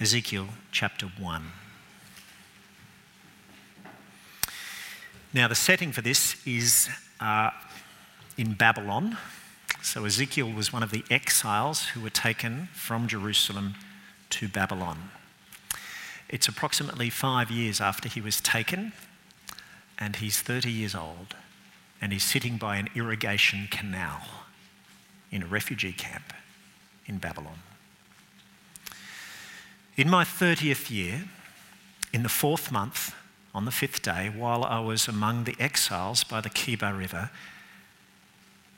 Ezekiel chapter 1. Now, the setting for this is uh, in Babylon. So, Ezekiel was one of the exiles who were taken from Jerusalem to Babylon. It's approximately five years after he was taken, and he's 30 years old, and he's sitting by an irrigation canal in a refugee camp in Babylon. In my 30th year, in the fourth month, on the fifth day, while I was among the exiles by the Chebar River,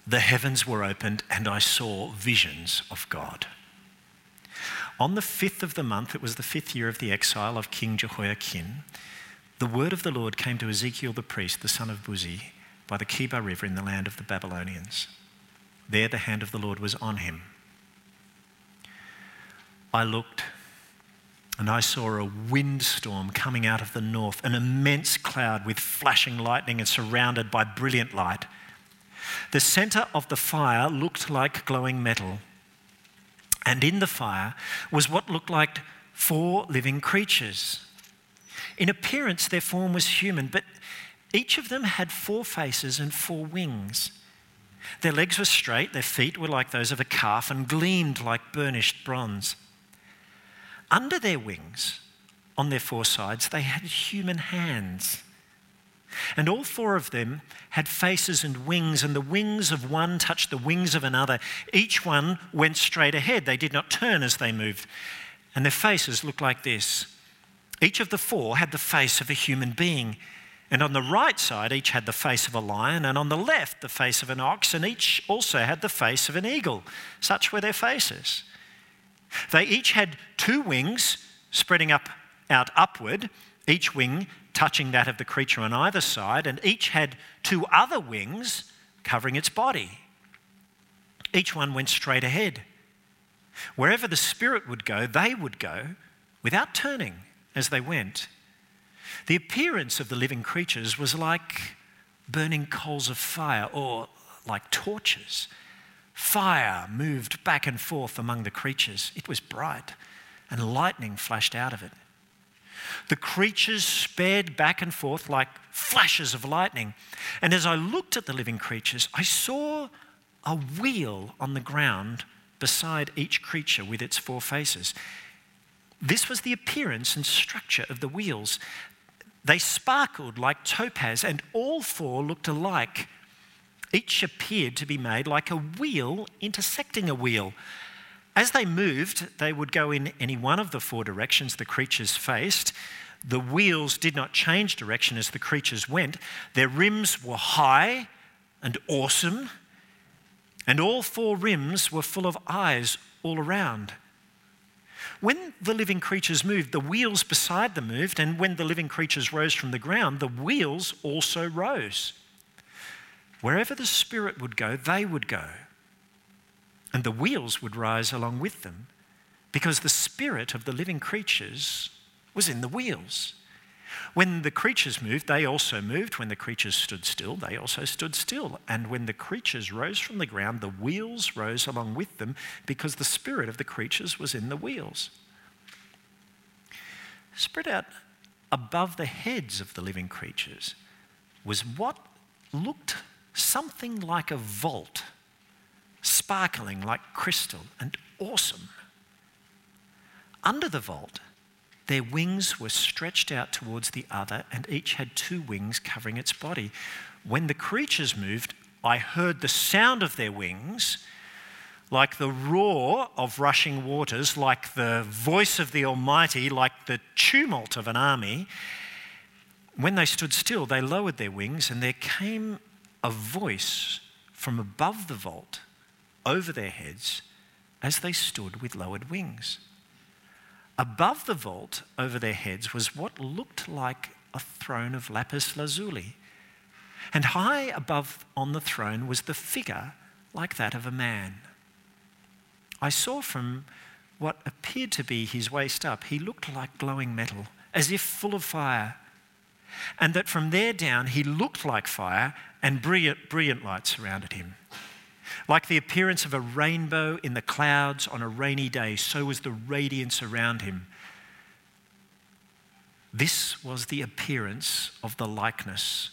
the heavens were opened and I saw visions of God. On the fifth of the month, it was the fifth year of the exile of King Jehoiachin, the word of the Lord came to Ezekiel the priest, the son of Buzi, by the Chebar River in the land of the Babylonians. There the hand of the Lord was on him. I looked and I saw a windstorm coming out of the north, an immense cloud with flashing lightning and surrounded by brilliant light. The center of the fire looked like glowing metal, and in the fire was what looked like four living creatures. In appearance, their form was human, but each of them had four faces and four wings. Their legs were straight, their feet were like those of a calf and gleamed like burnished bronze. Under their wings, on their four sides, they had human hands. And all four of them had faces and wings, and the wings of one touched the wings of another. Each one went straight ahead. They did not turn as they moved. And their faces looked like this. Each of the four had the face of a human being. And on the right side, each had the face of a lion, and on the left, the face of an ox, and each also had the face of an eagle. Such were their faces. They each had two wings spreading up out upward, each wing touching that of the creature on either side, and each had two other wings covering its body. Each one went straight ahead. Wherever the Spirit would go, they would go without turning as they went. The appearance of the living creatures was like burning coals of fire or like torches Fire moved back and forth among the creatures. It was bright, and lightning flashed out of it. The creatures sped back and forth like flashes of lightning. And as I looked at the living creatures, I saw a wheel on the ground beside each creature with its four faces. This was the appearance and structure of the wheels. They sparkled like topaz, and all four looked alike each appeared to be made like a wheel intersecting a wheel. As they moved, they would go in any one of the four directions the creatures faced. The wheels did not change direction as the creatures went. Their rims were high and awesome, and all four rims were full of eyes all around. When the living creatures moved, the wheels beside them moved, and when the living creatures rose from the ground, the wheels also rose. Wherever the Spirit would go, they would go. And the wheels would rise along with them because the spirit of the living creatures was in the wheels. When the creatures moved, they also moved. When the creatures stood still, they also stood still. And when the creatures rose from the ground, the wheels rose along with them because the spirit of the creatures was in the wheels. Spread out above the heads of the living creatures was what looked something like a vault, sparkling like crystal and awesome. Under the vault, their wings were stretched out towards the other, and each had two wings covering its body. When the creatures moved, I heard the sound of their wings, like the roar of rushing waters, like the voice of the Almighty, like the tumult of an army. When they stood still, they lowered their wings, and there came a voice from above the vault over their heads as they stood with lowered wings. Above the vault over their heads was what looked like a throne of lapis lazuli. And high above on the throne was the figure like that of a man. I saw from what appeared to be his waist up, he looked like glowing metal, as if full of fire and that from there down he looked like fire and brilliant, brilliant light surrounded him. Like the appearance of a rainbow in the clouds on a rainy day, so was the radiance around him, This was the appearance of the likeness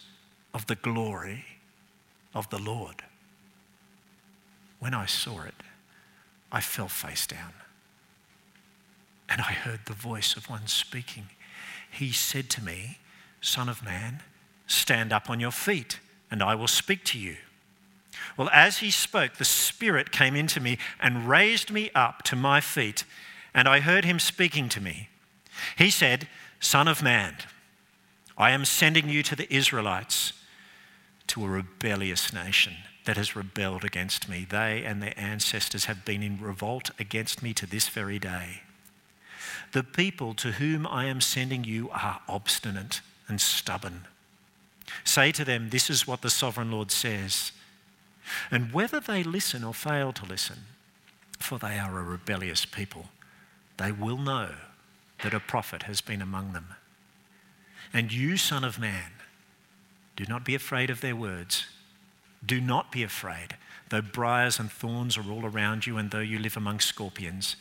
of the glory of the Lord. When I saw it, I fell face down. And I heard the voice of one speaking. He said to me, Son of man, stand up on your feet, and I will speak to you. Well, as he spoke, the Spirit came into me and raised me up to my feet, and I heard him speaking to me. He said, Son of man, I am sending you to the Israelites, to a rebellious nation that has rebelled against me. They and their ancestors have been in revolt against me to this very day. The people to whom I am sending you are obstinate and stubborn. Say to them, This is what the sovereign Lord says. And whether they listen or fail to listen, for they are a rebellious people, they will know that a prophet has been among them. And you, Son of Man, do not be afraid of their words. Do not be afraid, though briars and thorns are all around you, and though you live among scorpions.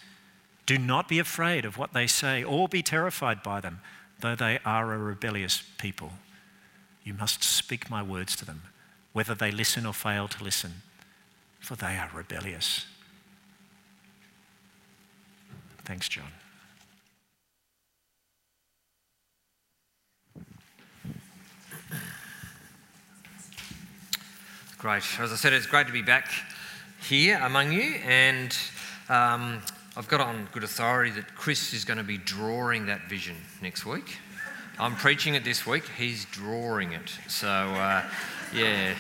Do not be afraid of what they say, or be terrified by them, though they are a rebellious people. You must speak my words to them, whether they listen or fail to listen, for they are rebellious. Thanks, John. Great. As I said, it's great to be back here among you, and um, I've got on good authority that Chris is going to be drawing that vision next week. I'm preaching it this week, he's drawing it. So, uh, yeah.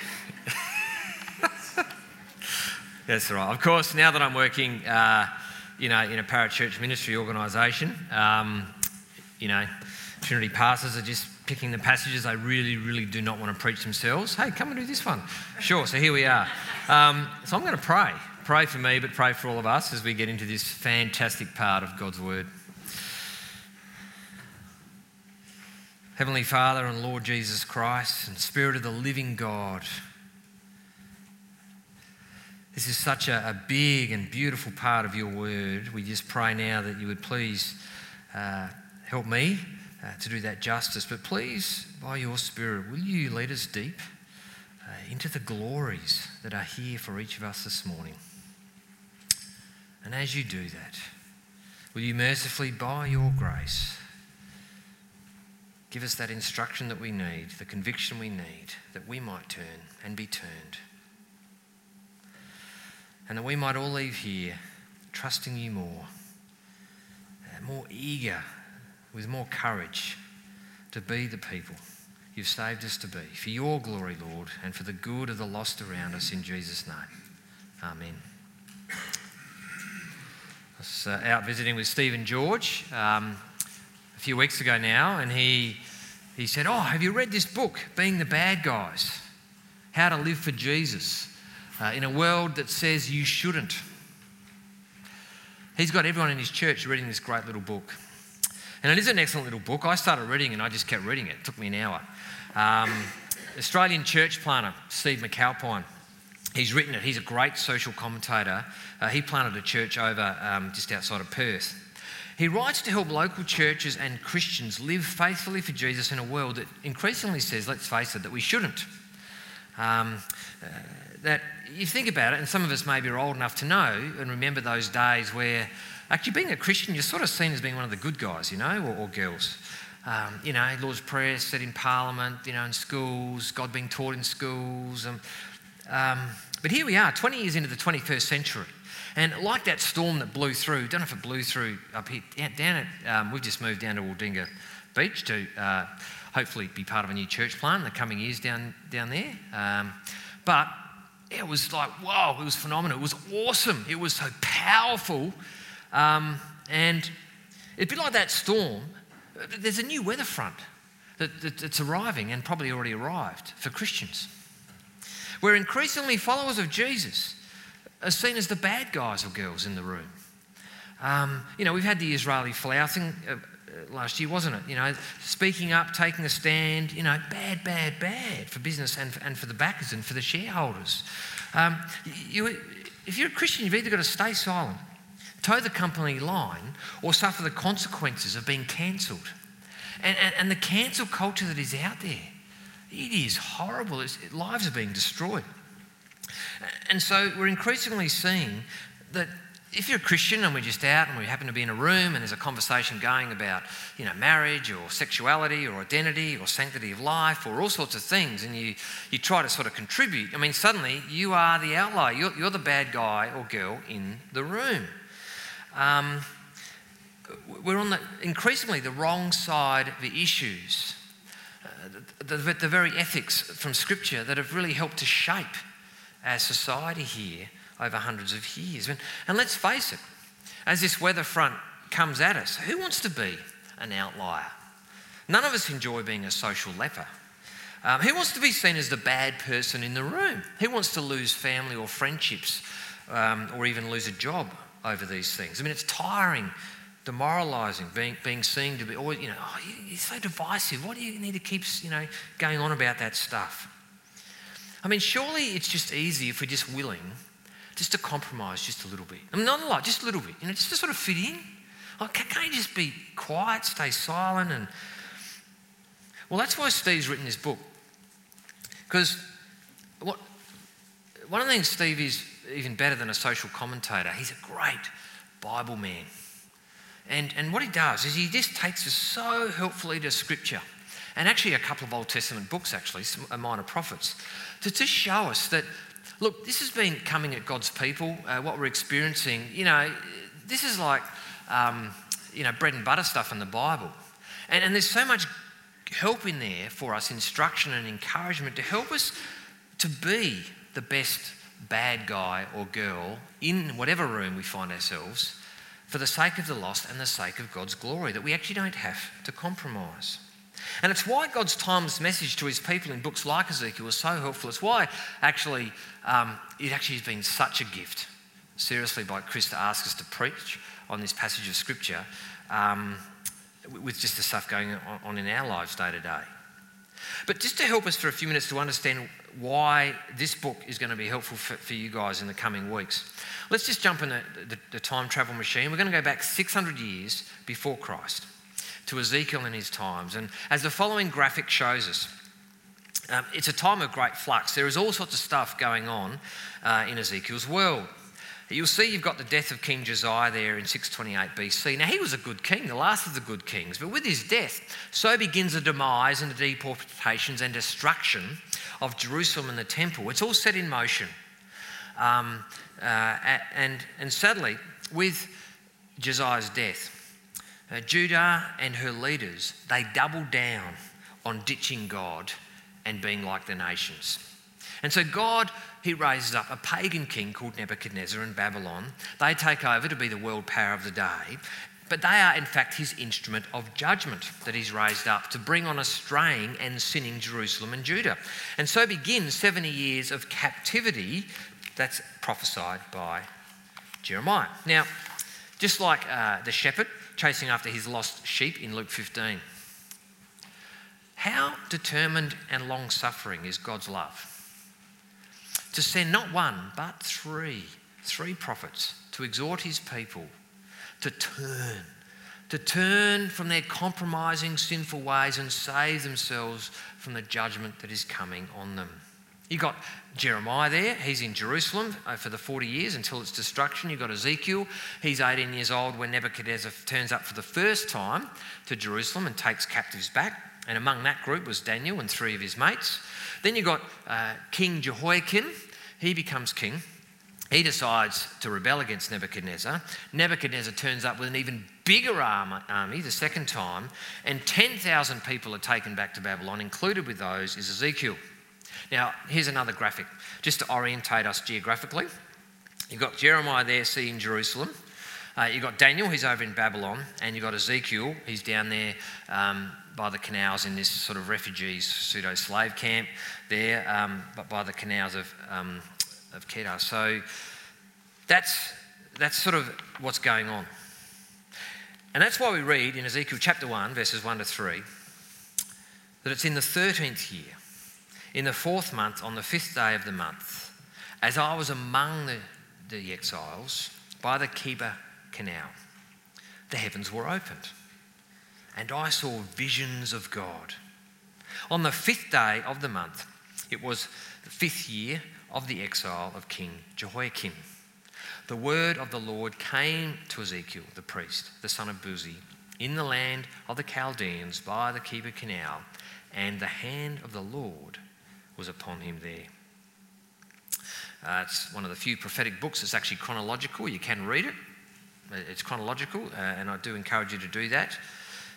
That's right. Of course, now that I'm working, uh, you know, in a parachurch ministry organisation, um, you know, Trinity pastors are just picking the passages they really, really do not want to preach themselves. Hey, come and do this one. Sure, so here we are. Um, so I'm going to pray. Pray for me, but pray for all of us as we get into this fantastic part of God's Word. Heavenly Father and Lord Jesus Christ and Spirit of the living God, this is such a, a big and beautiful part of your Word. We just pray now that you would please uh, help me uh, to do that justice. But please, by your Spirit, will you lead us deep uh, into the glories that are here for each of us this morning? And as you do that, will you mercifully, by your grace, give us that instruction that we need, the conviction we need, that we might turn and be turned. And that we might all leave here trusting you more, uh, more eager with more courage to be the people you've saved us to be. For your glory, Lord, and for the good of the lost around us, in Jesus' name. Amen. I was uh, out visiting with Stephen George um, a few weeks ago now, and he, he said, Oh, have you read this book, Being the Bad Guys? How to Live for Jesus uh, in a world that says you shouldn't. He's got everyone in his church reading this great little book. And it is an excellent little book. I started reading and I just kept reading it. It took me an hour. Um, Australian church planter Steve McAlpine. He's written it. He's a great social commentator. Uh, he planted a church over um, just outside of Perth. He writes to help local churches and Christians live faithfully for Jesus in a world that increasingly says, let's face it, that we shouldn't. Um, uh, that you think about it, and some of us maybe are old enough to know and remember those days where Actually, being a Christian, you're sort of seen as being one of the good guys, you know, or, or girls. Um, you know, Lord's Prayer said in Parliament, you know, in schools, God being taught in schools. Um, um, but here we are, 20 years into the 21st century. And like that storm that blew through, don't know if it blew through up here, down at, um, we've just moved down to Aldinga Beach to uh, hopefully be part of a new church plant in the coming years down, down there. Um, but it was like, wow, it was phenomenal. It was awesome. It was so powerful um, and it'd be like that storm. There's a new weather front that, that, that's arriving and probably already arrived for Christians. We're increasingly followers of Jesus are seen as the bad guys or girls in the room. Um, you know, we've had the Israel Folau thing uh, uh, last year, wasn't it? You know, speaking up, taking a stand, you know, bad, bad, bad for business and for, and for the backers and for the shareholders. Um, you, if you're a Christian, you've either got to stay silent toe the company line or suffer the consequences of being cancelled. And, and, and the cancel culture that is out there, it is horrible. It's, lives are being destroyed. And so we're increasingly seeing that if you're a Christian and we're just out and we happen to be in a room and there's a conversation going about, you know, marriage or sexuality or identity or sanctity of life or all sorts of things, and you, you try to sort of contribute, I mean, suddenly you are the outlier. You're, you're the bad guy or girl in the room. Um, we're on the, increasingly the wrong side of the issues, uh, the, the, the very ethics from Scripture that have really helped to shape our society here over hundreds of years. And, and let's face it, as this weather front comes at us, who wants to be an outlier? None of us enjoy being a social leper. Um, who wants to be seen as the bad person in the room? Who wants to lose family or friendships um, or even lose a job over these things? I mean, it's tiring, demoralising, being, being seen to be always, you know, oh, you're so divisive. What do you need to keep, you know, going on about that stuff? I mean, surely it's just easy if we're just willing just to compromise just a little bit. I mean, not a lot, just a little bit, you know, just to sort of fit in. Like, can't you just be quiet, stay silent? And well, that's why Steve's written this book. Because what, one of the things Steve is even better than a social commentator, he's a great Bible man. And, and what he does is he just takes us so helpfully to Scripture, and actually a couple of Old Testament books, actually, some minor prophets, to just show us that Look, this has been coming at God's people, uh, what we're experiencing. You know, this is like, um, you know, bread and butter stuff in the Bible. And, and there's so much help in there for us, instruction and encouragement to help us to be the best bad guy or girl in whatever room we find ourselves for the sake of the lost and the sake of God's glory, that we actually don't have to compromise. And it's why God's timeless message to his people in books like Ezekiel was so helpful. It's why actually um, it actually has been such a gift, seriously, by Chris to ask us to preach on this passage of Scripture um, with just the stuff going on in our lives day to day. But just to help us for a few minutes to understand why this book is going to be helpful for, for you guys in the coming weeks, let's just jump in the, the, the time travel machine. We're going to go back 600 years before Christ to Ezekiel in his times. And as the following graphic shows us, um, it's a time of great flux. There is all sorts of stuff going on uh, in Ezekiel's world. You'll see you've got the death of King Josiah there in 628 BC. Now, he was a good king, the last of the good kings, but with his death, so begins the demise and the deportations and destruction of Jerusalem and the temple. It's all set in motion. Um, uh, and, and sadly, with Josiah's death, uh, Judah and her leaders, they doubled down on ditching God and being like the nations. And so God, he raises up a pagan king called Nebuchadnezzar in Babylon. They take over to be the world power of the day. But they are, in fact, his instrument of judgment that he's raised up to bring on a straying and sinning Jerusalem and Judah. And so begins 70 years of captivity that's prophesied by Jeremiah. Now, just like uh, the shepherd chasing after his lost sheep in Luke 15. How determined and long suffering is God's love? To send not one, but three, three prophets to exhort his people to turn, to turn from their compromising sinful ways and save themselves from the judgment that is coming on them. You've got Jeremiah there, he's in Jerusalem uh, for the 40 years until its destruction. You've got Ezekiel, he's 18 years old when Nebuchadnezzar turns up for the first time to Jerusalem and takes captives back. And among that group was Daniel and three of his mates. Then you've got uh, King Jehoiakim, he becomes king. He decides to rebel against Nebuchadnezzar. Nebuchadnezzar turns up with an even bigger army the second time, and 10,000 people are taken back to Babylon. Included with those is Ezekiel. Now, here's another graphic, just to orientate us geographically. You've got Jeremiah there, seeing Jerusalem. Uh, you've got Daniel, he's over in Babylon, and you've got Ezekiel, he's down there um, by the canals in this sort of refugees pseudo slave camp there, um, but by the canals of, um, of Chebar. So that's, that's sort of what's going on. And that's why we read in Ezekiel chapter 1, verses 1 to 3, that it's in the 13th year in the fourth month, on the fifth day of the month, as I was among the, the exiles by the Chebar Canal, the heavens were opened. and I saw visions of God. On the fifth day of the month, it was the fifth year of the exile of King Jehoiachin. The word of the Lord came to Ezekiel, the priest, the son of Buzi, in the land of the Chaldeans by the Chebar Canal, and the hand of the Lord was upon him there. Uh, it's one of the few prophetic books that's actually chronological. You can read it, it's chronological, uh, and I do encourage you to do that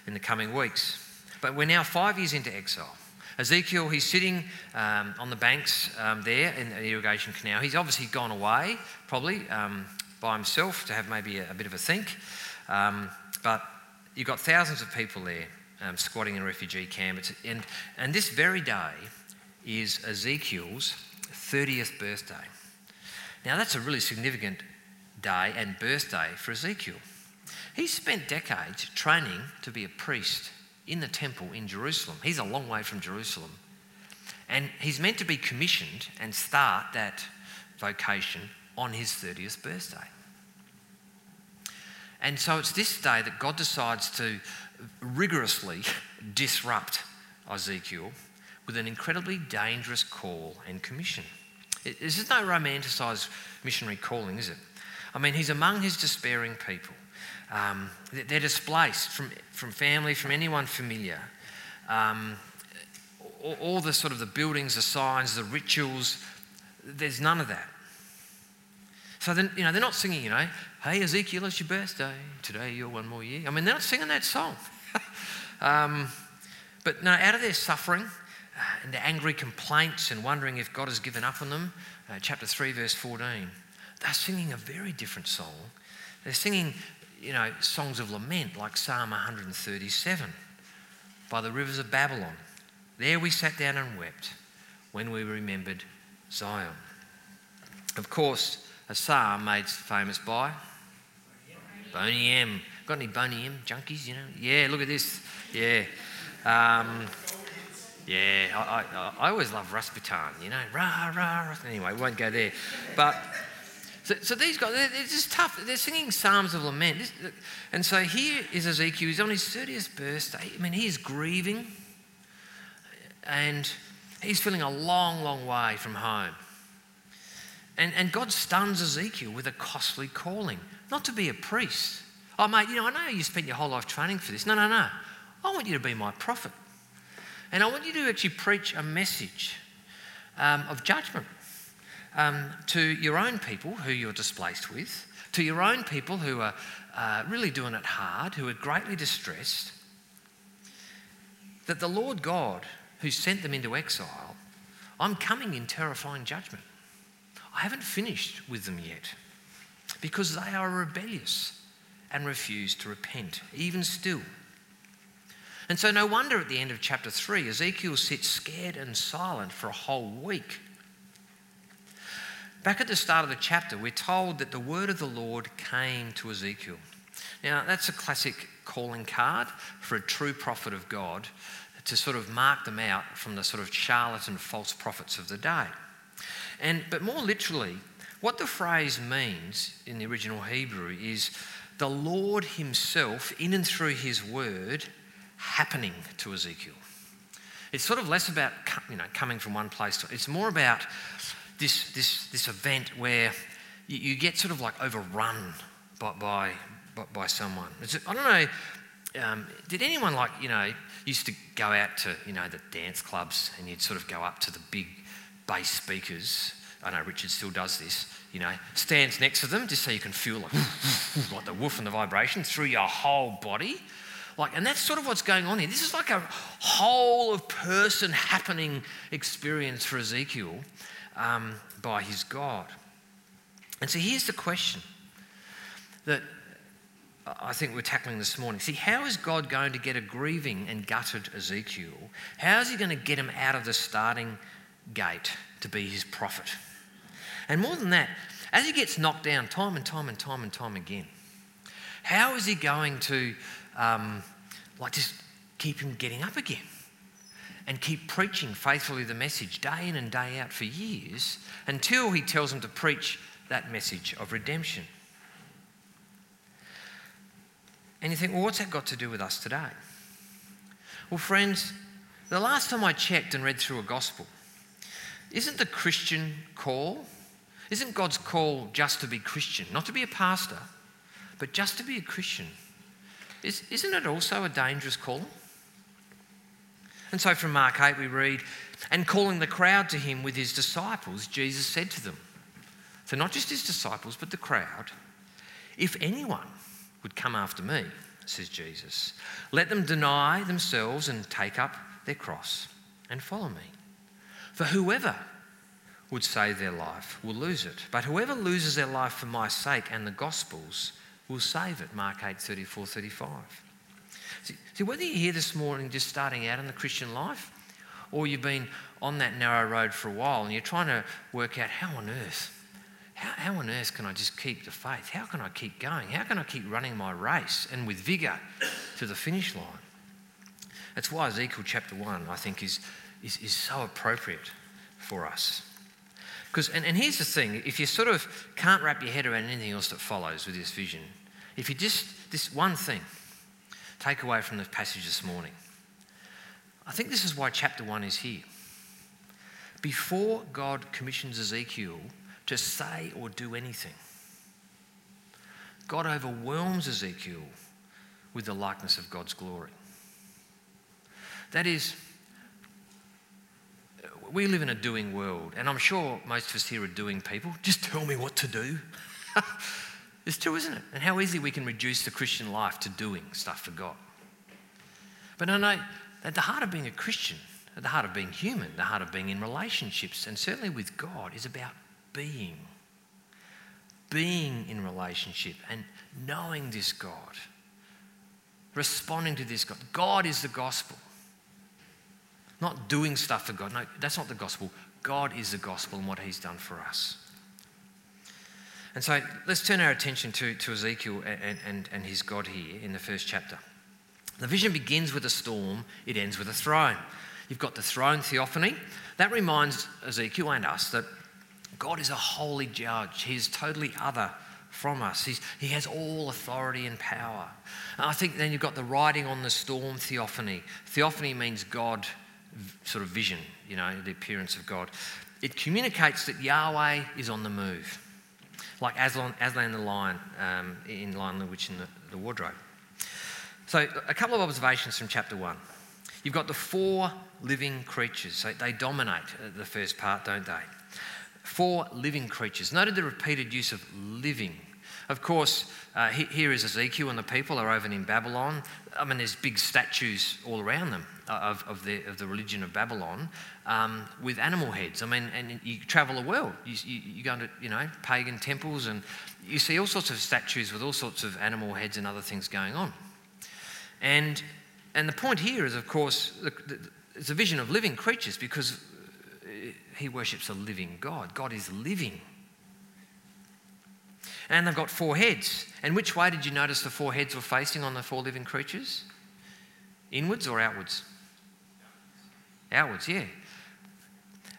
in the coming weeks. But we're now five years into exile. Ezekiel, he's sitting um, on the banks um, there in the irrigation canal. He's obviously gone away, probably um, by himself, to have maybe a, a bit of a think. Um, but you've got thousands of people there um, squatting in a refugee camp. It's, and, and this very day is Ezekiel's 30th birthday. Now, that's a really significant day and birthday for Ezekiel. He spent decades training to be a priest in the temple in Jerusalem. He's a long way from Jerusalem. And he's meant to be commissioned and start that vocation on his 30th birthday. And so it's this day that God decides to rigorously disrupt Ezekiel with an incredibly dangerous call and commission. This is no romanticised missionary calling, is it? I mean, he's among his despairing people. Um, they're displaced from, from family, from anyone familiar. Um, all, all the sort of the buildings, the signs, the rituals, there's none of that. So then, you know, they're not singing, you know, hey Ezekiel, it's your birthday. Today you're one more year. I mean, they're not singing that song. um, but no, out of their suffering and angry complaints and wondering if God has given up on them, uh, chapter 3, verse 14, they're singing a very different song. They're singing, you know, songs of lament like Psalm 137 by the rivers of Babylon. There we sat down and wept when we remembered Zion. Of course, a psalm made famous by Boney M. Got any Boney M junkies, you know? Yeah, look at this. Yeah. Um, yeah, I, I, I, always love Rasputin, you know, rah, rah, rah. Anyway, won't go there. But so, so these guys, they're, they're, just tough. They're singing psalms of lament. And so here is Ezekiel. He's on his 30th birthday. I mean, he is grieving and he's feeling a long, long way from home. And, and God stuns Ezekiel with a costly calling, not to be a priest. Oh, mate, you know, I know you spent your whole life training for this. No, no, no. I want you to be my prophet. And I want you to actually preach a message um, of judgment um, to your own people who you're displaced with, to your own people who are uh, really doing it hard, who are greatly distressed, that the Lord God, who sent them into exile, I'm coming in terrifying judgment. I haven't finished with them yet because they are rebellious and refuse to repent, even still. And so, no wonder at the end of chapter 3, Ezekiel sits scared and silent for a whole week Back at the start of the chapter, we're told that the word of the Lord came to Ezekiel. Now, that's a classic calling card for a true prophet of God to sort of mark them out from the sort of charlatan false prophets of the day. And, but more literally, what the phrase means in the original Hebrew is the Lord Himself, in and through His word, happening to Ezekiel. It's sort of less about you know, coming from one place to it's more about this, this, this event where you, you get sort of like overrun by, by, by someone. It's, I don't know, um, did anyone like, you know, used to go out to, you know, the dance clubs and you'd sort of go up to the big bass speakers. I know Richard still does this, you know, stands next to them just so you can feel like, like the woof and the vibration through your whole body. Like, and that's sort of what's going on here. This is like a whole of person happening experience for Ezekiel um, by his God. And so here's the question that I think we're tackling this morning. See, how is God going to get a grieving and gutted Ezekiel? How is he going to get him out of the starting gate to be his prophet? And more than that, as he gets knocked down time and time and time and time again, how is he going to, um, like, just keep him getting up again? and keep preaching faithfully the message day in and day out for years until he tells them to preach that message of redemption. And you think, well, what's that got to do with us today? Well, friends, the last time I checked and read through a gospel, isn't the Christian call, isn't God's call just to be Christian, not to be a pastor, but just to be a Christian? Is, isn't it also a dangerous call? And so from Mark 8, we read, and calling the crowd to him with his disciples, Jesus said to them, so not just his disciples, but the crowd, if anyone would come after me, says Jesus, let them deny themselves and take up their cross and follow me. For whoever would save their life will lose it, but whoever loses their life for my sake and the gospel's will save it. Mark 8 34 35. See, see, whether you're here this morning just starting out in the Christian life, or you've been on that narrow road for a while and you're trying to work out how on earth, how, how on earth can I just keep the faith? How can I keep going? How can I keep running my race and with vigour to the finish line? That's why Ezekiel chapter 1, I think, is, is, is so appropriate for us. Because, and, and here's the thing if you sort of can't wrap your head around anything else that follows with this vision, if you just, this one thing, take away from the passage this morning, I think this is why chapter 1 is here. Before God commissions Ezekiel to say or do anything, God overwhelms Ezekiel with the likeness of God's glory. That is, we live in a doing world, and I'm sure most of us here are doing people. Just tell me what to do. it's true, isn't it? And how easy we can reduce the Christian life to doing stuff for God. But I know at the heart of being a Christian, at the heart of being human, the heart of being in relationships, and certainly with God, is about being. Being in relationship and knowing this God, responding to this God. God is the gospel. Not doing stuff for God. No, that's not the gospel. God is the gospel and what he's done for us. And so let's turn our attention to, to Ezekiel and, and, and his God here in the first chapter. The vision begins with a storm, it ends with a throne. You've got the throne theophany. That reminds Ezekiel and us that God is a holy judge. He is totally other from us. He's, he has all authority and power. And I think then you've got the riding on the storm theophany. Theophany means God sort of vision, you know, the appearance of God. It communicates that Yahweh is on the move, like Aslan, Aslan the lion um, in Lion, the Witch, and the, the Wardrobe. So, a couple of observations from chapter 1. You've got the four living creatures. So they dominate uh, the first part, don't they? Four living creatures. Noted the repeated use of living. Of course, uh, here is Ezekiel and the people are over in Babylon. I mean, there's big statues all around them of, of, the, of the religion of Babylon um, with animal heads. I mean, and you travel the world. You, you, you go into, you know, pagan temples and you see all sorts of statues with all sorts of animal heads and other things going on. And, and the point here is, of course, the, the, it's a vision of living creatures because he worships a living God. God is living. And they've got four heads. And which way did you notice the four heads were facing on the four living creatures? Inwards or outwards? Outwards, yeah.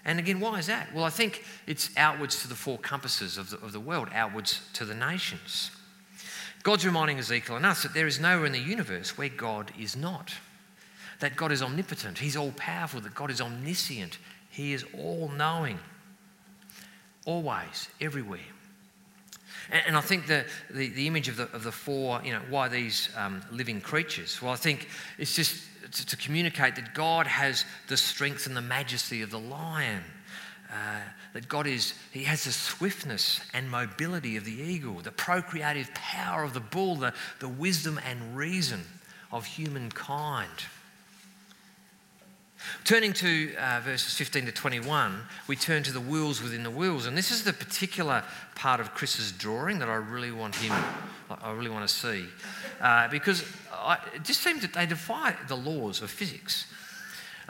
And again, why is that? Well, I think it's outwards to the four compasses of the, of the world, outwards to the nations. God's reminding Ezekiel and us that there is nowhere in the universe where God is not. That God is omnipotent, He's all powerful, that God is omniscient, He is all knowing, always, everywhere. And, and I think the, the, the, image of the, of the four, you know, why these um, living creatures? Well, I think it's just to, to, communicate that God has the strength and the majesty of the lion. Uh, that God is, He has the swiftness and mobility of the eagle, the procreative power of the bull, the, the wisdom and reason of humankind. Turning to uh, verses 15 to 21, we turn to the wheels within the wheels. And this is the particular part of Chris's drawing that I really want him, I really want to see. Uh, because I, it just seems that they defy the laws of physics.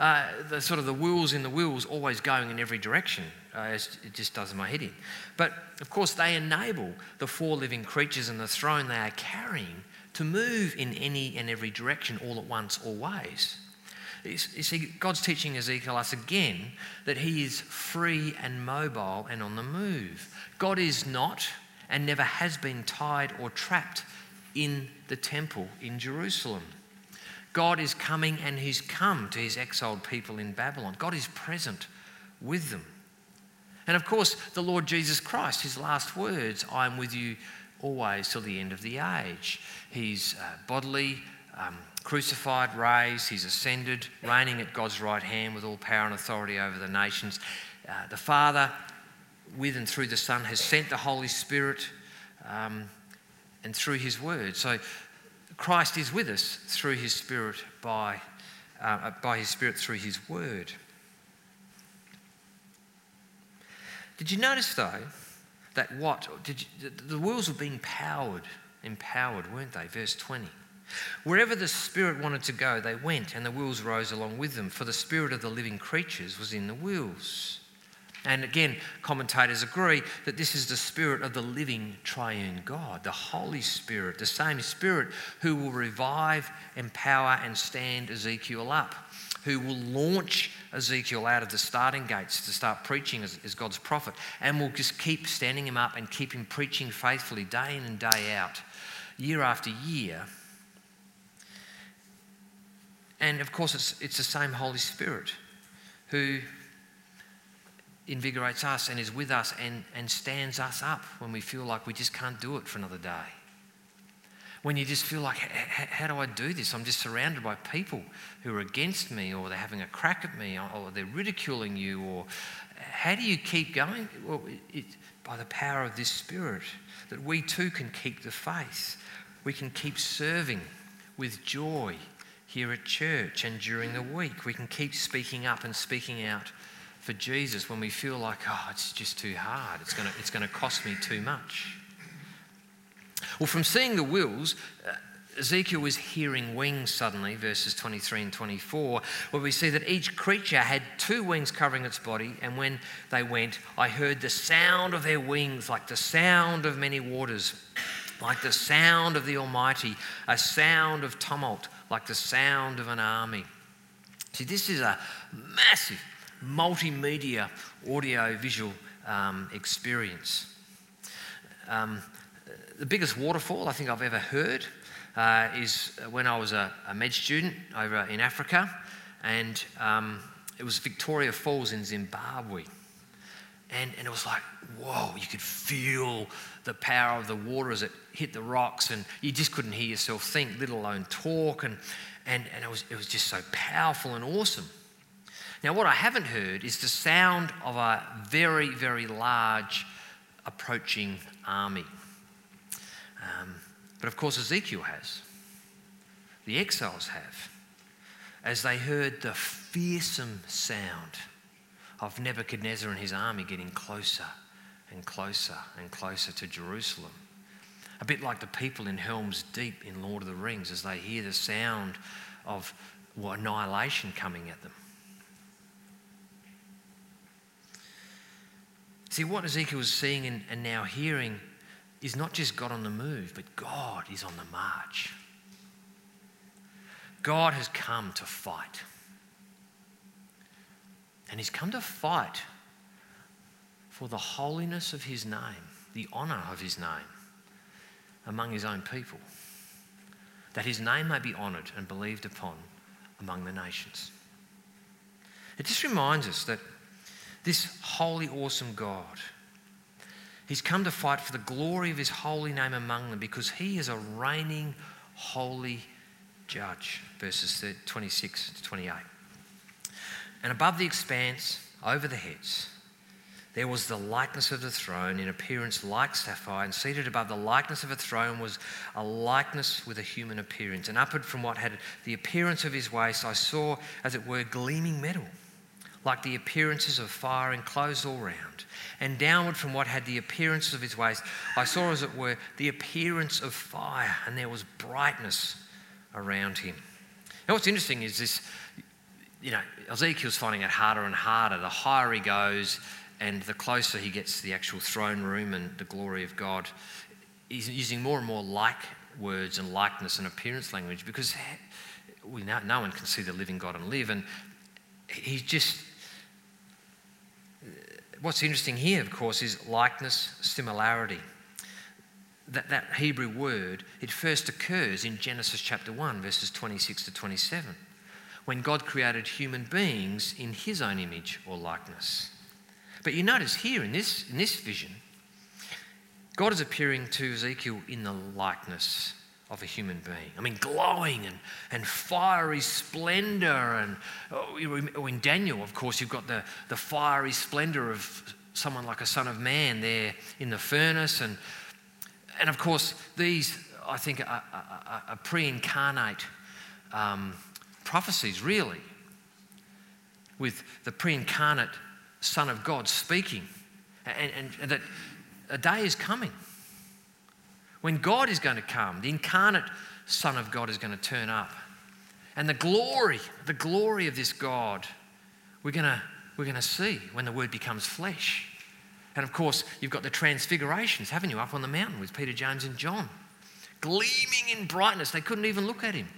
Uh, the sort of the wheels in the wheels always going in every direction. Uh, it just does in my head in. But of course, they enable the four living creatures and the throne they are carrying to move in any and every direction all at once, always. You see, God's teaching Ezekiel us again that he is free and mobile and on the move. God is not and never has been tied or trapped in the temple in Jerusalem. God is coming and He's come to His exiled people in Babylon. God is present with them. And of course, the Lord Jesus Christ, His last words, I am with you always till the end of the age. He's uh, bodily, um, crucified, raised, He's ascended, reigning at God's right hand with all power and authority over the nations. Uh, the Father, with and through the Son, has sent the Holy Spirit um, and through His word. So Christ is with us through His Spirit by, uh, by His Spirit through His word. Did you notice though that what did you, the wheels were being powered, empowered, weren't they? Verse 20. Wherever the Spirit wanted to go, they went, and the wheels rose along with them, for the Spirit of the living creatures was in the wheels. And again, commentators agree that this is the Spirit of the living triune God, the Holy Spirit, the same Spirit who will revive, empower, and stand Ezekiel up, who will launch Ezekiel out of the starting gates to start preaching as, as God's prophet, and will just keep standing him up and keep him preaching faithfully day in and day out, year after year. And of course, it's, it's the same Holy Spirit who invigorates us and is with us and, and stands us up when we feel like we just can't do it for another day. When you just feel like, how do I do this? I'm just surrounded by people who are against me, or they're having a crack at me, or they're ridiculing you, or how do you keep going? Well, it, by the power of this Spirit, that we too can keep the faith. We can keep serving with joy here at church and during the week. We can keep speaking up and speaking out for Jesus when we feel like, oh, it's just too hard. It's going to, it's to cost me too much. Well, from seeing the wheels, uh, Ezekiel was hearing wings suddenly, verses 23 and 24, where we see that each creature had two wings covering its body, and when they went, I heard the sound of their wings like the sound of many waters, like the sound of the Almighty, a sound of tumult, like the sound of an army. See, this is a massive multimedia audio visual um, experience. Um, the biggest waterfall I think I've ever heard uh, is when I was a, a, med student over in Africa, and um, it was Victoria Falls in Zimbabwe. And, and it was like, whoa, you could feel the power of the water as it hit the rocks, and you just couldn't hear yourself think, let alone talk. And, and, and it, was, it was just so powerful and awesome. Now, what I haven't heard is the sound of a very, very large approaching army. Um, but of course, Ezekiel has. The exiles have. As they heard the fearsome sound of Nebuchadnezzar and his army getting closer and closer and closer to Jerusalem. A bit like the people in Helm's Deep in Lord of the Rings as they hear the sound of well, annihilation coming at them. See, what Ezekiel is seeing and, and now hearing is not just God on the move, but God is on the march. God has come to fight. And He's come to fight for the holiness of His name, the honour of His name among His own people, that His name may be honoured and believed upon among the nations. It just reminds us that this holy, awesome God. He's come to fight for the glory of his holy name among them because he is a reigning, holy judge. Verses 26 to 28. And above the expanse, over the heads, there was the likeness of the throne in appearance like sapphire, and seated above the likeness of a throne was a likeness with a human appearance. And upward from what had the appearance of his waist, I saw, as it were, gleaming metal like the appearances of fire enclosed all round. And downward from what had the appearance of his waist, I saw, as it were, the appearance of fire, and there was brightness around him. Now, what's interesting is this you know, Ezekiel's finding it harder and harder. The higher he goes, and the closer he gets to the actual throne room and the glory of God, he's using more and more like words and likeness and appearance language because we no one can see the living God and live. And he's just what's interesting here, of course, is likeness, similarity. that, that Hebrew word, it first occurs in Genesis chapter 1, verses 26 to 27, when God created human beings in his own image or likeness. But you notice here in this, in this vision, God is appearing to Ezekiel in the likeness of a human being. I mean, glowing and, and fiery splendor. And oh, in Daniel, of course, you've got the, the fiery splendor of someone like a son of man there in the furnace. And, and of course, these, I think, are, are, are pre incarnate um, prophecies, really, with the pre incarnate Son of God speaking. And, and, and that a day is coming when God is going to come, the incarnate Son of God is going to turn up. And the glory, the glory of this God, we're going to, we're going to see when the Word becomes flesh. And of course, you've got the transfigurations, haven't you, up on the mountain with Peter, James, and John, gleaming in brightness. They couldn't even look at him.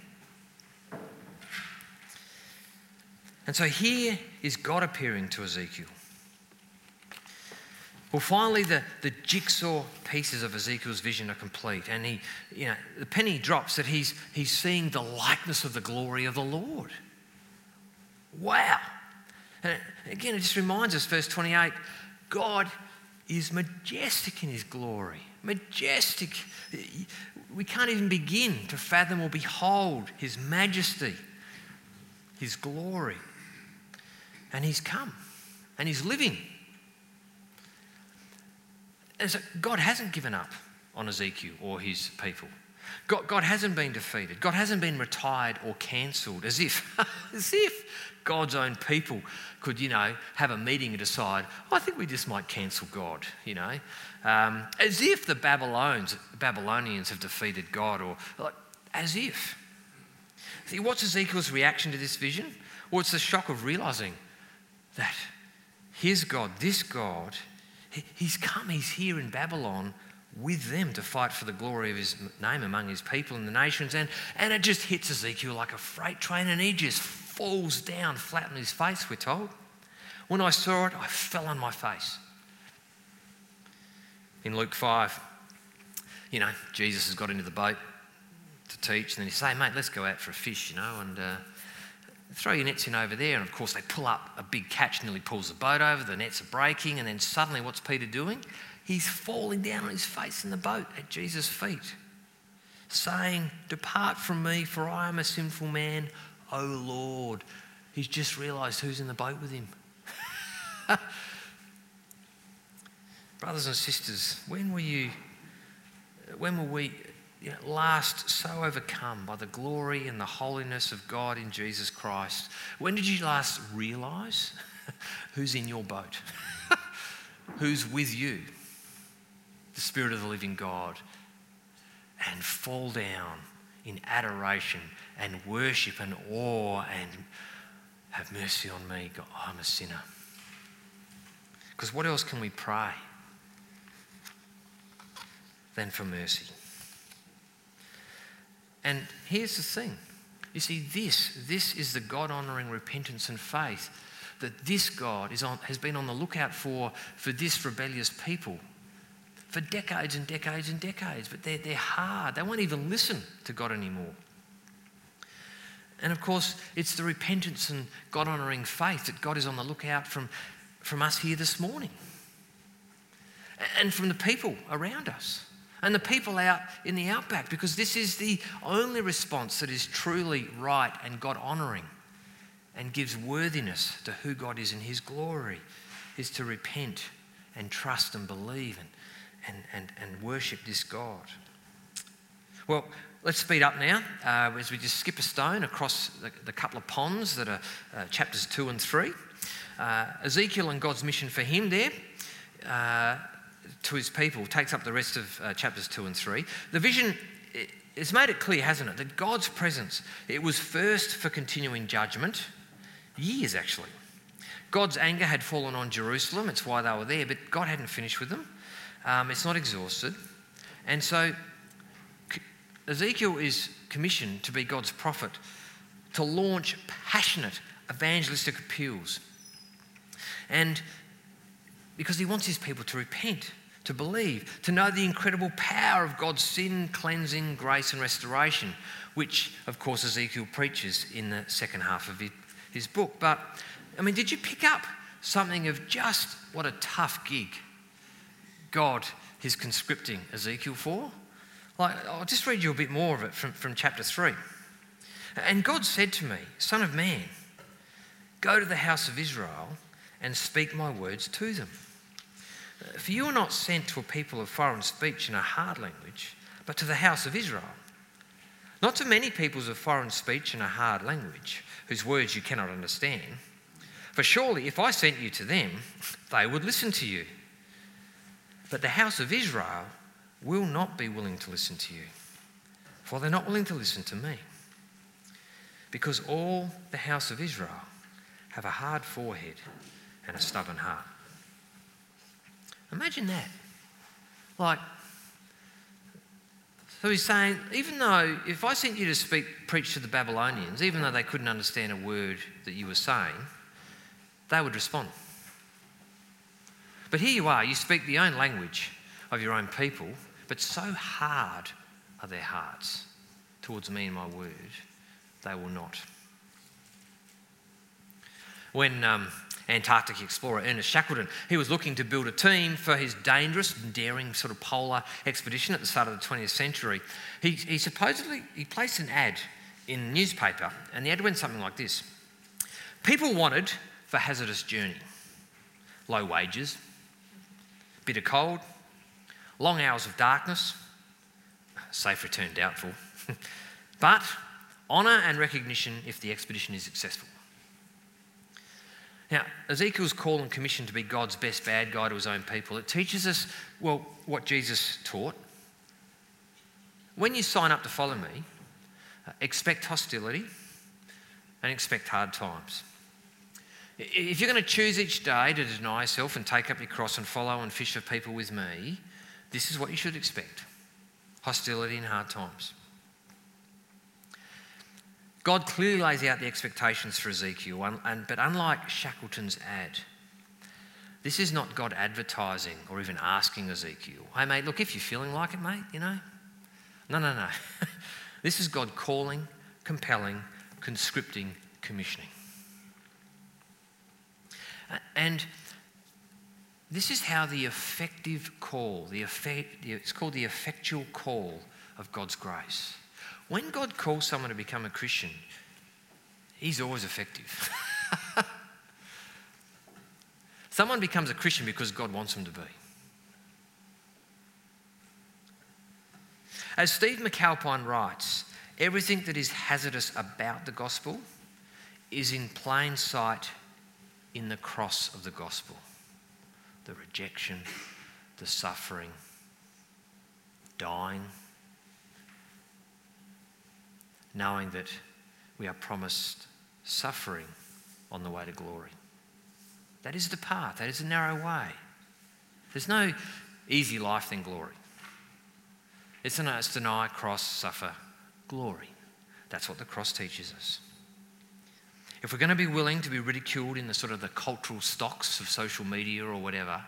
And so here is God appearing to Ezekiel. Well, finally, the, the jigsaw pieces of Ezekiel's vision are complete. And he, you know, the penny drops that he's, he's seeing the likeness of the glory of the Lord. Wow. And again, it just reminds us, verse 28 God is majestic in his glory. Majestic. We can't even begin to fathom or behold his majesty, his glory. And he's come and he's living and so God hasn't given up on Ezekiel or his people. God, God hasn't been defeated. God hasn't been retired or cancelled as if, as if God's own people could, you know, have a meeting and decide, oh, I think we just might cancel God, you know. Um, as if the Babylonians, Babylonians have defeated God or like, as if. See, what's Ezekiel's reaction to this vision? Well, it's the shock of realizing that his God, this God, He's come, he's here in Babylon with them to fight for the glory of his name among his people and the nations. And, and it just hits Ezekiel like a freight train and he just falls down flat on his face, we're told. When I saw it, I fell on my face. In Luke 5, you know, Jesus has got into the boat to teach, and then he say, mate, let's go out for a fish, you know, and uh, throw your nets in over there. And of course, they pull up a big catch, nearly pulls the boat over. The nets are breaking. And then suddenly, what's Peter doing? He's falling down on his face in the boat at Jesus' feet, saying, Depart from me, for I am a sinful man, O Lord. He's just realized who's in the boat with him. Brothers and sisters, when were you, when were we you know, last so overcome by the glory and the holiness of God in Jesus Christ? When did you last realize who's in your boat? who's with you? The Spirit of the living God. And fall down in adoration and worship and awe and have mercy on me. God, I'm a sinner. Because what else can we pray than for mercy? And here's the thing you see, this, this is the God honoring repentance and faith that this God is on, has been on the lookout for for this rebellious people for decades and decades and decades. But they're, they're hard, they won't even listen to God anymore. And of course, it's the repentance and God honoring faith that God is on the lookout from, from us here this morning and from the people around us and the people out in the outback because this is the only response that is truly right and God honoring and gives worthiness to who God is in His glory is to repent and trust and believe and, and, and, and worship this God. Well, let's speed up now uh, as we just skip a stone across the, the couple of ponds that are uh, chapters 2 and 3. Uh, Ezekiel and God's mission for him there. To his people takes up the rest of uh, chapters 2 and 3. The vision it's made it clear, hasn't it, that God's presence, it was first for continuing judgment, years actually. God's anger had fallen on Jerusalem, it's why they were there, but God hadn't finished with them. Um, it's not exhausted. And so Ezekiel is commissioned to be God's prophet, to launch passionate evangelistic appeals. And because he wants his people to repent, to believe, to know the incredible power of God's sin cleansing, grace, and restoration, which, of course, Ezekiel preaches in the second half of his book. But, I mean, did you pick up something of just what a tough gig God is conscripting Ezekiel for? Like, I'll just read you a bit more of it from, from chapter 3. And God said to me, Son of man, go to the house of Israel and speak my words to them. For you are not sent to a people of foreign speech in a hard language, but to the house of Israel. Not to many peoples of foreign speech in a hard language, whose words you cannot understand. For surely if I sent you to them, they would listen to you. But the house of Israel will not be willing to listen to you, for they're not willing to listen to me. Because all the house of Israel have a hard forehead and a stubborn heart. Imagine that. Like, so he's saying, even though if I sent you to speak, preach to the Babylonians, even though they couldn't understand a word that you were saying, they would respond. But here you are, you speak the own language of your own people, but so hard are their hearts towards me and my word, they will not. When um, Antarctic explorer Ernest Shackleton. He was looking to build a team for his dangerous and daring sort of polar expedition at the start of the 20th century. He, he supposedly he placed an ad in a newspaper, and the ad went something like this: People wanted for hazardous journey, low wages, bitter cold, long hours of darkness, safe return doubtful, but honour and recognition if the expedition is successful. Now, Ezekiel's call and commission to be God's best bad guy to his own people, it teaches us, well, what Jesus taught. When you sign up to follow me, uh, expect hostility and expect hard times. If you're going to choose each day to deny yourself and take up your cross and follow and fish for people with me, this is what you should expect hostility and hard times. God clearly lays out the expectations for Ezekiel, and, and, but unlike Shackleton's ad, this is not God advertising or even asking Ezekiel, hey, mate, look, if you're feeling like it, mate, you know. No, no, no. this is God calling, compelling, conscripting, commissioning. And this is how the effective call, the effect, it's called the effectual call of God's grace. When God calls someone to become a Christian, He's always effective. someone becomes a Christian because God wants them to be. As Steve McAlpine writes, everything that is hazardous about the gospel is in plain sight in the cross of the gospel the rejection, the suffering, dying knowing that we are promised suffering on the way to glory. That is the path, that is the narrow way. There's no easy life than glory. It's, an, it's deny, cross, suffer, glory. That's what the cross teaches us. If we're going to be willing to be ridiculed in the sort of the cultural stocks of social media or whatever,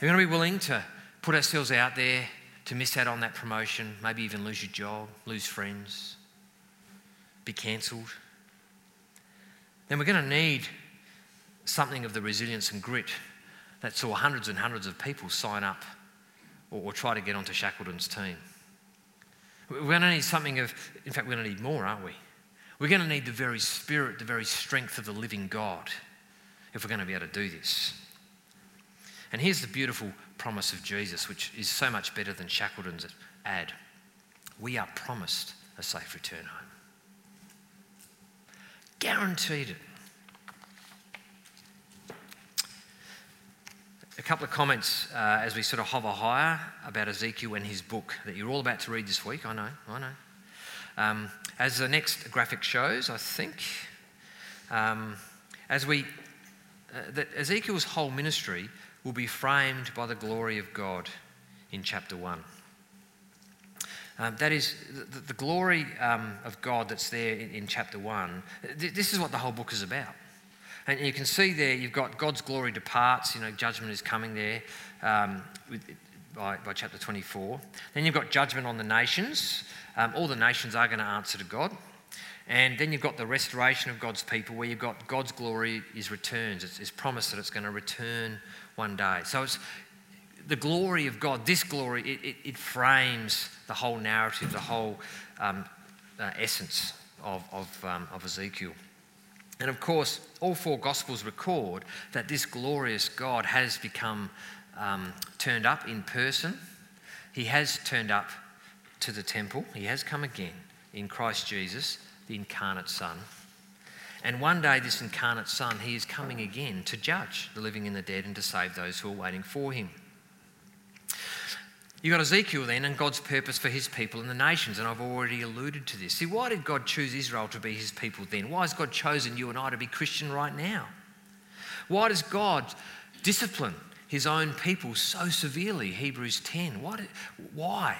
we're going to be willing to put ourselves out there to miss out on that promotion, maybe even lose your job, lose friends, be cancelled, then we're going to need something of the resilience and grit that saw hundreds and hundreds of people sign up or, or try to get onto Shackleton's team. We're going to need something of, in fact, we're going to need more, aren't we? We're going to need the very spirit, the very strength of the living God if we're going to be able to do this. And here's the beautiful promise of Jesus, which is so much better than Shackleton's ad. We are promised a safe return home. Guaranteed it. A couple of comments uh, as we sort of hover higher about Ezekiel and his book that you're all about to read this week. I know, I know. Um, as the next graphic shows, I think, um, as we, uh, that Ezekiel's whole ministry will be framed by the glory of God in chapter 1. Um, that is, the, the glory um, of God that's there in, in chapter 1. Th- this is what the whole book is about. And you can see there, you've got God's glory departs, you know, judgment is coming there um, with, by, by chapter 24. Then you've got judgment on the nations. Um, all the nations are going to answer to God. And then you've got the restoration of God's people, where you've got God's glory is returns. It's, it's promised that it's going to return one day. So it's the glory of God, this glory, it, it, it frames the whole narrative, the whole um, uh, essence of, of, um, of Ezekiel. And of course, all four Gospels record that this glorious God has become um, turned up in person. He has turned up to the temple. He has come again in Christ Jesus the incarnate Son. And one day, this incarnate Son, he is coming again to judge the living and the dead and to save those who are waiting for him. You've got Ezekiel then and God's purpose for his people and the nations, and I've already alluded to this. See, why did God choose Israel to be his people then? Why has God chosen you and I to be Christian right now? Why does God discipline his own people so severely? Hebrews 10. Why? why?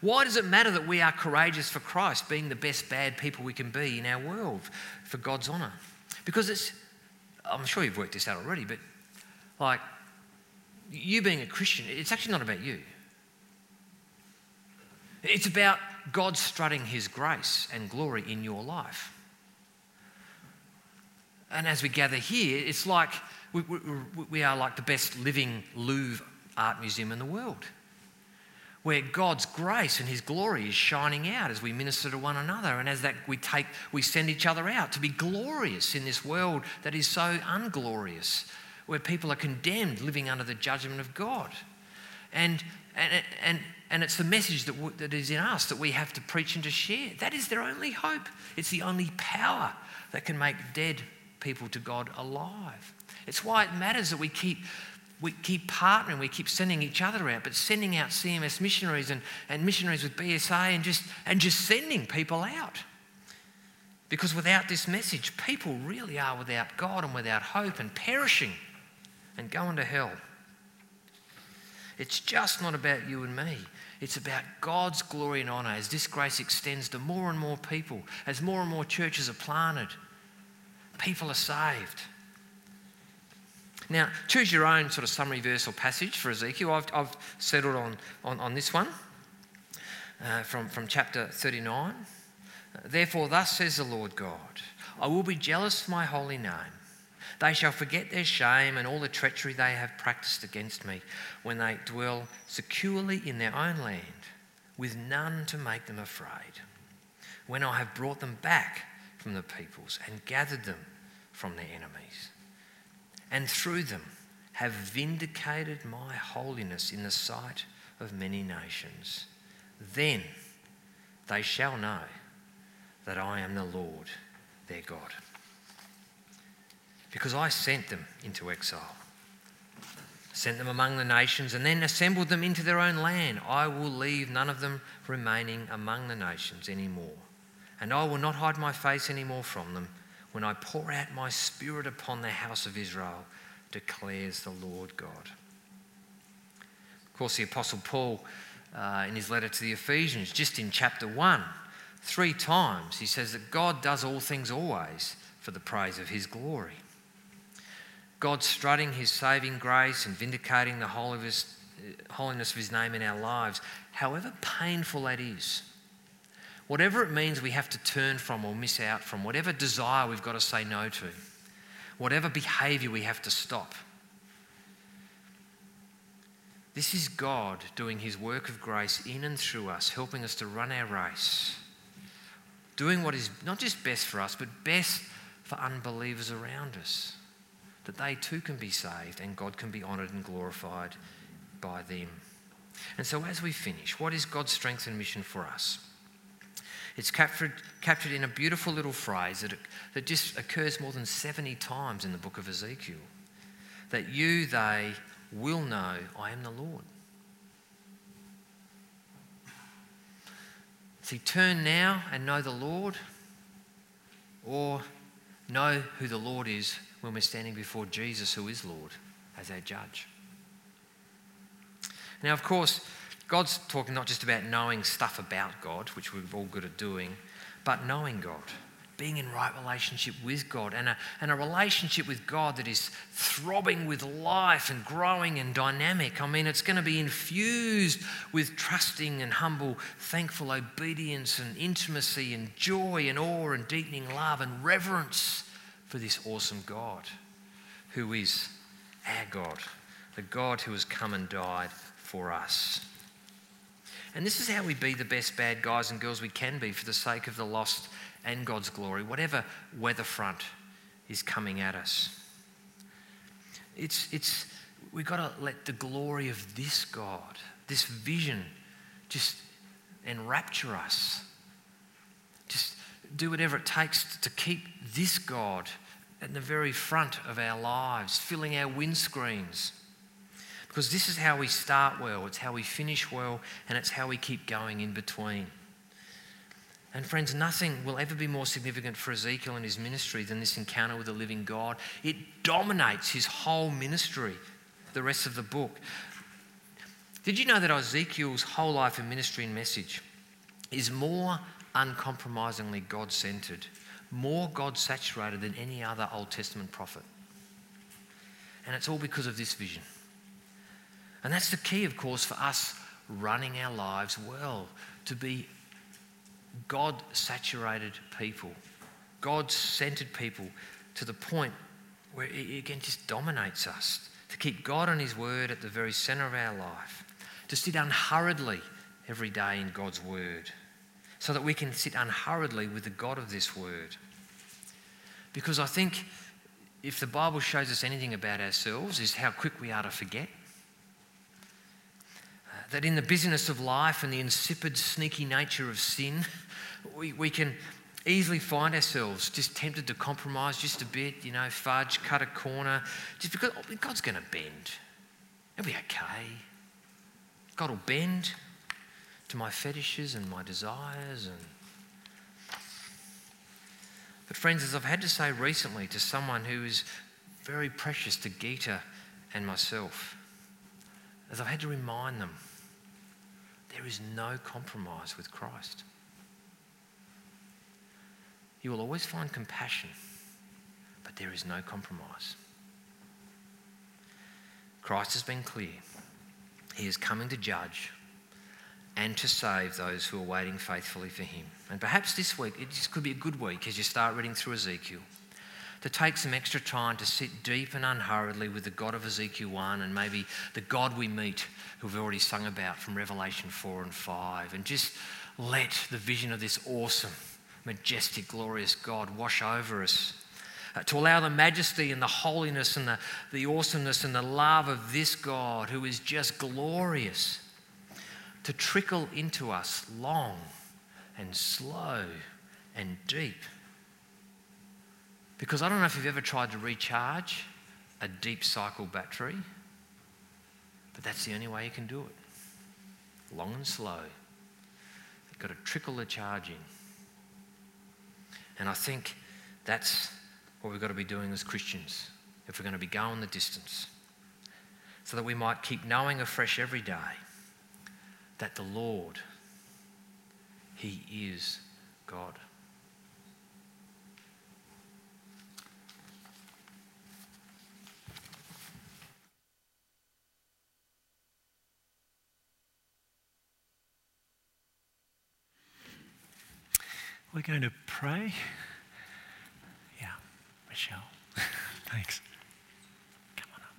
Why does it matter that we are courageous for Christ, being the best bad people we can be in our world for God's honour? Because it's, I'm sure you've worked this out already, but like, you being a Christian, it's actually not about you. It's about God strutting his grace and glory in your life. And as we gather here, it's like we, we, we are like the best living Louvre art museum in the world where God's grace and His glory is shining out as we minister to one another, and as that we take, we send each other out to be glorious in this world that is so unglorious, where people are condemned, living under the judgment of God, and and and and it's the message that that is in us that we have to preach and to share. That is their only hope. It's the only power that can make dead people to God alive. It's why it matters that we keep we keep partnering, we keep sending each other out, but sending out CMS missionaries and, and missionaries with BSA and just, and just sending people out. Because without this message, people really are without God and without hope and perishing and going to hell. It's just not about you and me. It's about God's glory and honour as this grace extends to more and more people, as more and more churches are planted. People are saved. Now, choose your own sort of summary verse or passage for Ezekiel. I've, I've settled on, on, on this one uh, from, from chapter 39. Therefore, thus says the Lord God I will be jealous for my holy name. They shall forget their shame and all the treachery they have practiced against me when they dwell securely in their own land, with none to make them afraid. When I have brought them back from the peoples and gathered them from their enemies and through them have vindicated my holiness in the sight of many nations. Then they shall know that I am the Lord their God. Because I sent them into exile, sent them among the nations, and then assembled them into their own land. I will leave none of them remaining among the nations anymore. And I will not hide my face anymore from them when I pour out my spirit upon the house of Israel, declares the Lord God. Of course, the Apostle Paul, uh, in his letter to the Ephesians, just in chapter 1, three times, he says that God does all things always for the praise of his glory. God strutting his saving grace and vindicating the holiness of his name in our lives, however painful that is whatever it means we have to turn from or miss out from, whatever desire we've got to say no to, whatever behavior we have to stop. This is God doing his work of grace in and through us, helping us to run our race, doing what is not just best for us, but best for unbelievers around us, that they too can be saved and God can be honoured and glorified by them. And so, as we finish, what is God's strength and mission for us? It's captured, captured in a beautiful little phrase that, that just occurs more than 70 times in the book of Ezekiel that you, they, will know I am the Lord. See, turn now and know the Lord, or know who the Lord is when we're standing before Jesus, who is Lord, as our judge. Now, of course, God's talking not just about knowing stuff about God, which we're all good at doing, but knowing God, being in right relationship with God and a, and a relationship with God that is throbbing with life and growing and dynamic. I mean, it's going to be infused with trusting and humble, thankful obedience and intimacy and joy and awe and deepening love and reverence for this awesome God who is our God, the God who has come and died for us. And this is how we be the best bad guys and girls we can be for the sake of the lost and God's glory, whatever weather front is coming at us. It's, it's, we've got to let the glory of this God, this vision, just enrapture us. Just do whatever it takes to keep this God at the very front of our lives, filling our windscreens. Because this is how we start well, it's how we finish well, and it's how we keep going in between. And friends, nothing will ever be more significant for Ezekiel and his ministry than this encounter with the living God. It dominates his whole ministry, the rest of the book. Did you know that Ezekiel's whole life and ministry and message is more uncompromisingly God centered, more God saturated than any other Old Testament prophet? And it's all because of this vision. And that's the key, of course, for us running our lives well, to be God saturated people, God centered people to the point where it again just dominates us. To keep God and His Word at the very center of our life, to sit unhurriedly every day in God's Word, so that we can sit unhurriedly with the God of this Word. Because I think if the Bible shows us anything about ourselves, is how quick we are to forget that in the busyness of life and the insipid, sneaky nature of sin, we, we can easily find ourselves just tempted to compromise just a bit, you know, fudge, cut a corner, just because oh, God's going to bend. It'll be okay. God will bend to my fetishes and my desires and but friends as i've had to say recently to someone who is very precious to Gita and myself as i've had to remind them there is no compromise with Christ. You will always find compassion, but there is no compromise. Christ has been clear. He is coming to judge and to save those who are waiting faithfully for him. And perhaps this week, it just could be a good week as you start reading through Ezekiel to take some extra time to sit deep and unhurriedly with the God of Ezekiel 1 and maybe the God we meet who we've already sung about from Revelation 4 and 5 and just let the vision of this awesome, majestic, glorious God wash over us. Uh, to allow the majesty and the holiness and the, the awesomeness and the love of this God who is just glorious to trickle into us long and slow and deep because I don't know if you've ever tried to recharge a deep cycle battery, but that's the only way you can do it. Long and slow. You've got to trickle the charge in. And I think that's what we've got to be doing as Christians if we're going to be going the distance. So that we might keep knowing afresh every day that the Lord, He is God. We're going to pray. Yeah, Michelle. Thanks. Come on up.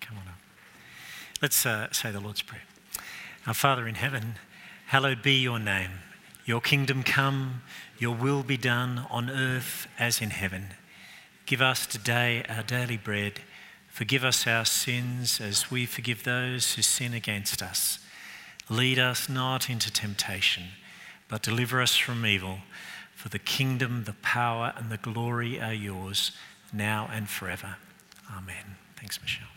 Come on up. Let's uh, say the Lord's Prayer. Our Father in heaven, hallowed be your name. Your kingdom come, your will be done on earth as in heaven. Give us today our daily bread. Forgive us our sins as we forgive those who sin against us. Lead us not into temptation but deliver us from evil. For the kingdom, the power, and the glory are yours, now and forever. Amen. Thanks, Michelle.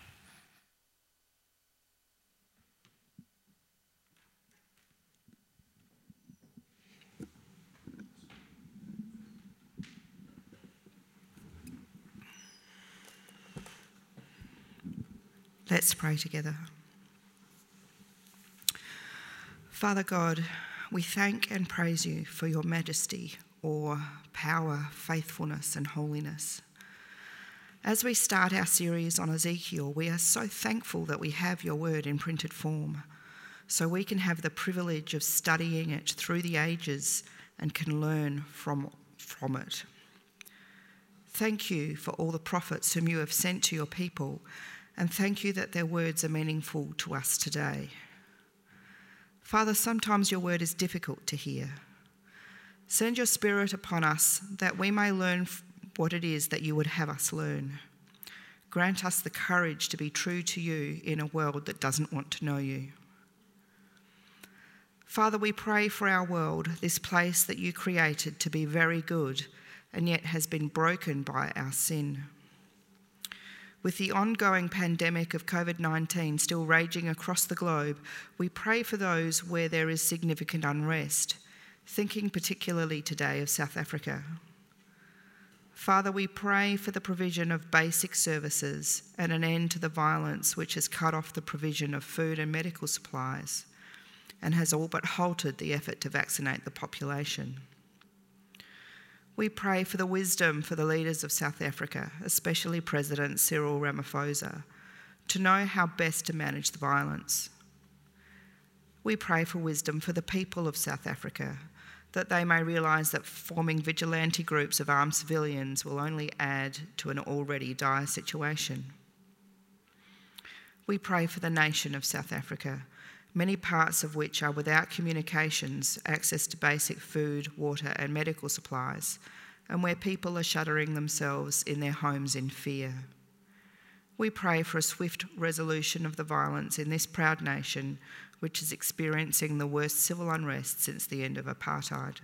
Let's pray together. Father God, we thank and praise you for your majesty, or power, faithfulness, and holiness. As we start our series on Ezekiel, we are so thankful that we have your word in printed form, so we can have the privilege of studying it through the ages and can learn from, from it. Thank you for all the prophets whom you have sent to your people, and thank you that their words are meaningful to us today. Father, sometimes your word is difficult to hear. Send your spirit upon us that we may learn what it is that you would have us learn. Grant us the courage to be true to you in a world that doesn't want to know you. Father, we pray for our world, this place that you created to be very good and yet has been broken by our sin. With the ongoing pandemic of COVID 19 still raging across the globe, we pray for those where there is significant unrest, thinking particularly today of South Africa. Father, we pray for the provision of basic services and an end to the violence which has cut off the provision of food and medical supplies and has all but halted the effort to vaccinate the population. We pray for the wisdom for the leaders of South Africa, especially President Cyril Ramaphosa, to know how best to manage the violence. We pray for wisdom for the people of South Africa, that they may realise that forming vigilante groups of armed civilians will only add to an already dire situation. We pray for the nation of South Africa many parts of which are without communications, access to basic food, water, and medical supplies, and where people are shuttering themselves in their homes in fear. We pray for a swift resolution of the violence in this proud nation, which is experiencing the worst civil unrest since the end of apartheid.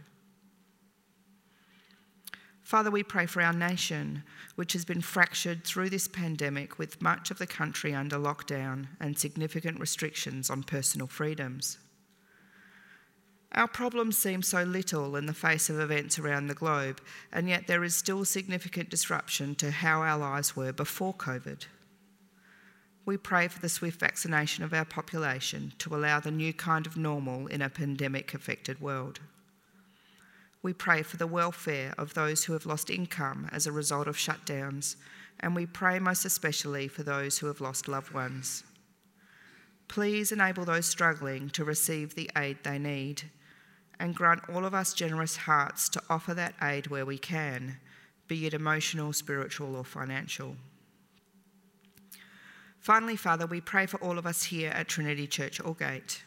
Father, we pray for our nation, which has been fractured through this pandemic with much of the country under lockdown and significant restrictions on personal freedoms. Our problems seem so little in the face of events around the globe, and yet there is still significant disruption to how our lives were before COVID. We pray for the swift vaccination of our population to allow the new kind of normal in a pandemic affected world. We pray for the welfare of those who have lost income as a result of shutdowns, and we pray most especially for those who have lost loved ones. Please enable those struggling to receive the aid they need, and grant all of us generous hearts to offer that aid where we can, be it emotional, spiritual, or financial. Finally, Father, we pray for all of us here at Trinity Church Aldgate.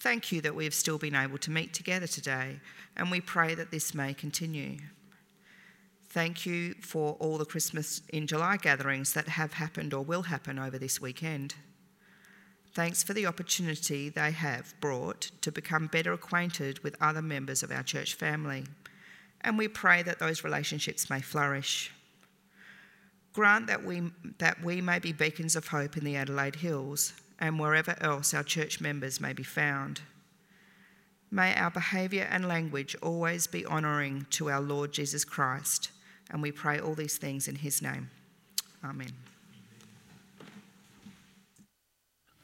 Thank you that we have still been able to meet together today, and we pray that this may continue. Thank you for all the Christmas in July gatherings that have happened or will happen over this weekend. Thanks for the opportunity they have brought to become better acquainted with other members of our church family, and we pray that those relationships may flourish. Grant that we, that we may be beacons of hope in the Adelaide Hills and wherever else our church members may be found. May our behaviour and language always be honouring to our Lord Jesus Christ, and we pray all these things in his name. Amen.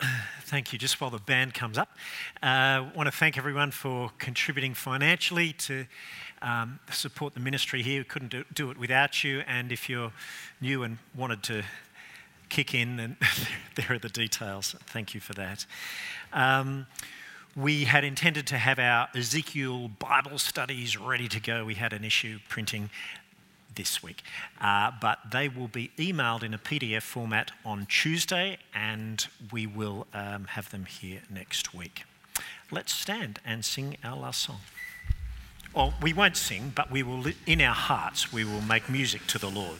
Thank you. Just while the band comes up, I uh, want to thank everyone for contributing financially to um, support the ministry here. We couldn't do, do it without you, and if you're new and wanted to kick in, and there are the details. Thank you for that. Um, we had intended to have our Ezekiel Bible studies ready to go. We had an issue printing this week, uh, but they will be emailed in a PDF format on Tuesday, and we will um, have them here next week. Let's stand and sing our last song. Well, we won't sing, but we will, in our hearts, we will make music to the Lord.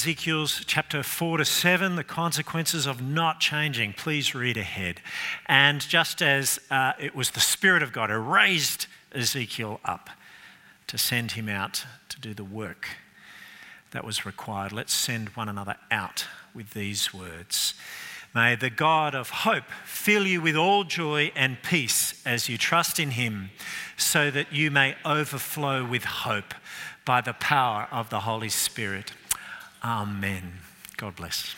Ezekiel's chapter 4 to 7, the consequences of not changing. Please read ahead. And just as uh, it was the Spirit of God who raised Ezekiel up to send him out to do the work that was required, let's send one another out with these words. May the God of hope fill you with all joy and peace as you trust in him, so that you may overflow with hope by the power of the Holy Spirit. Amen. God bless.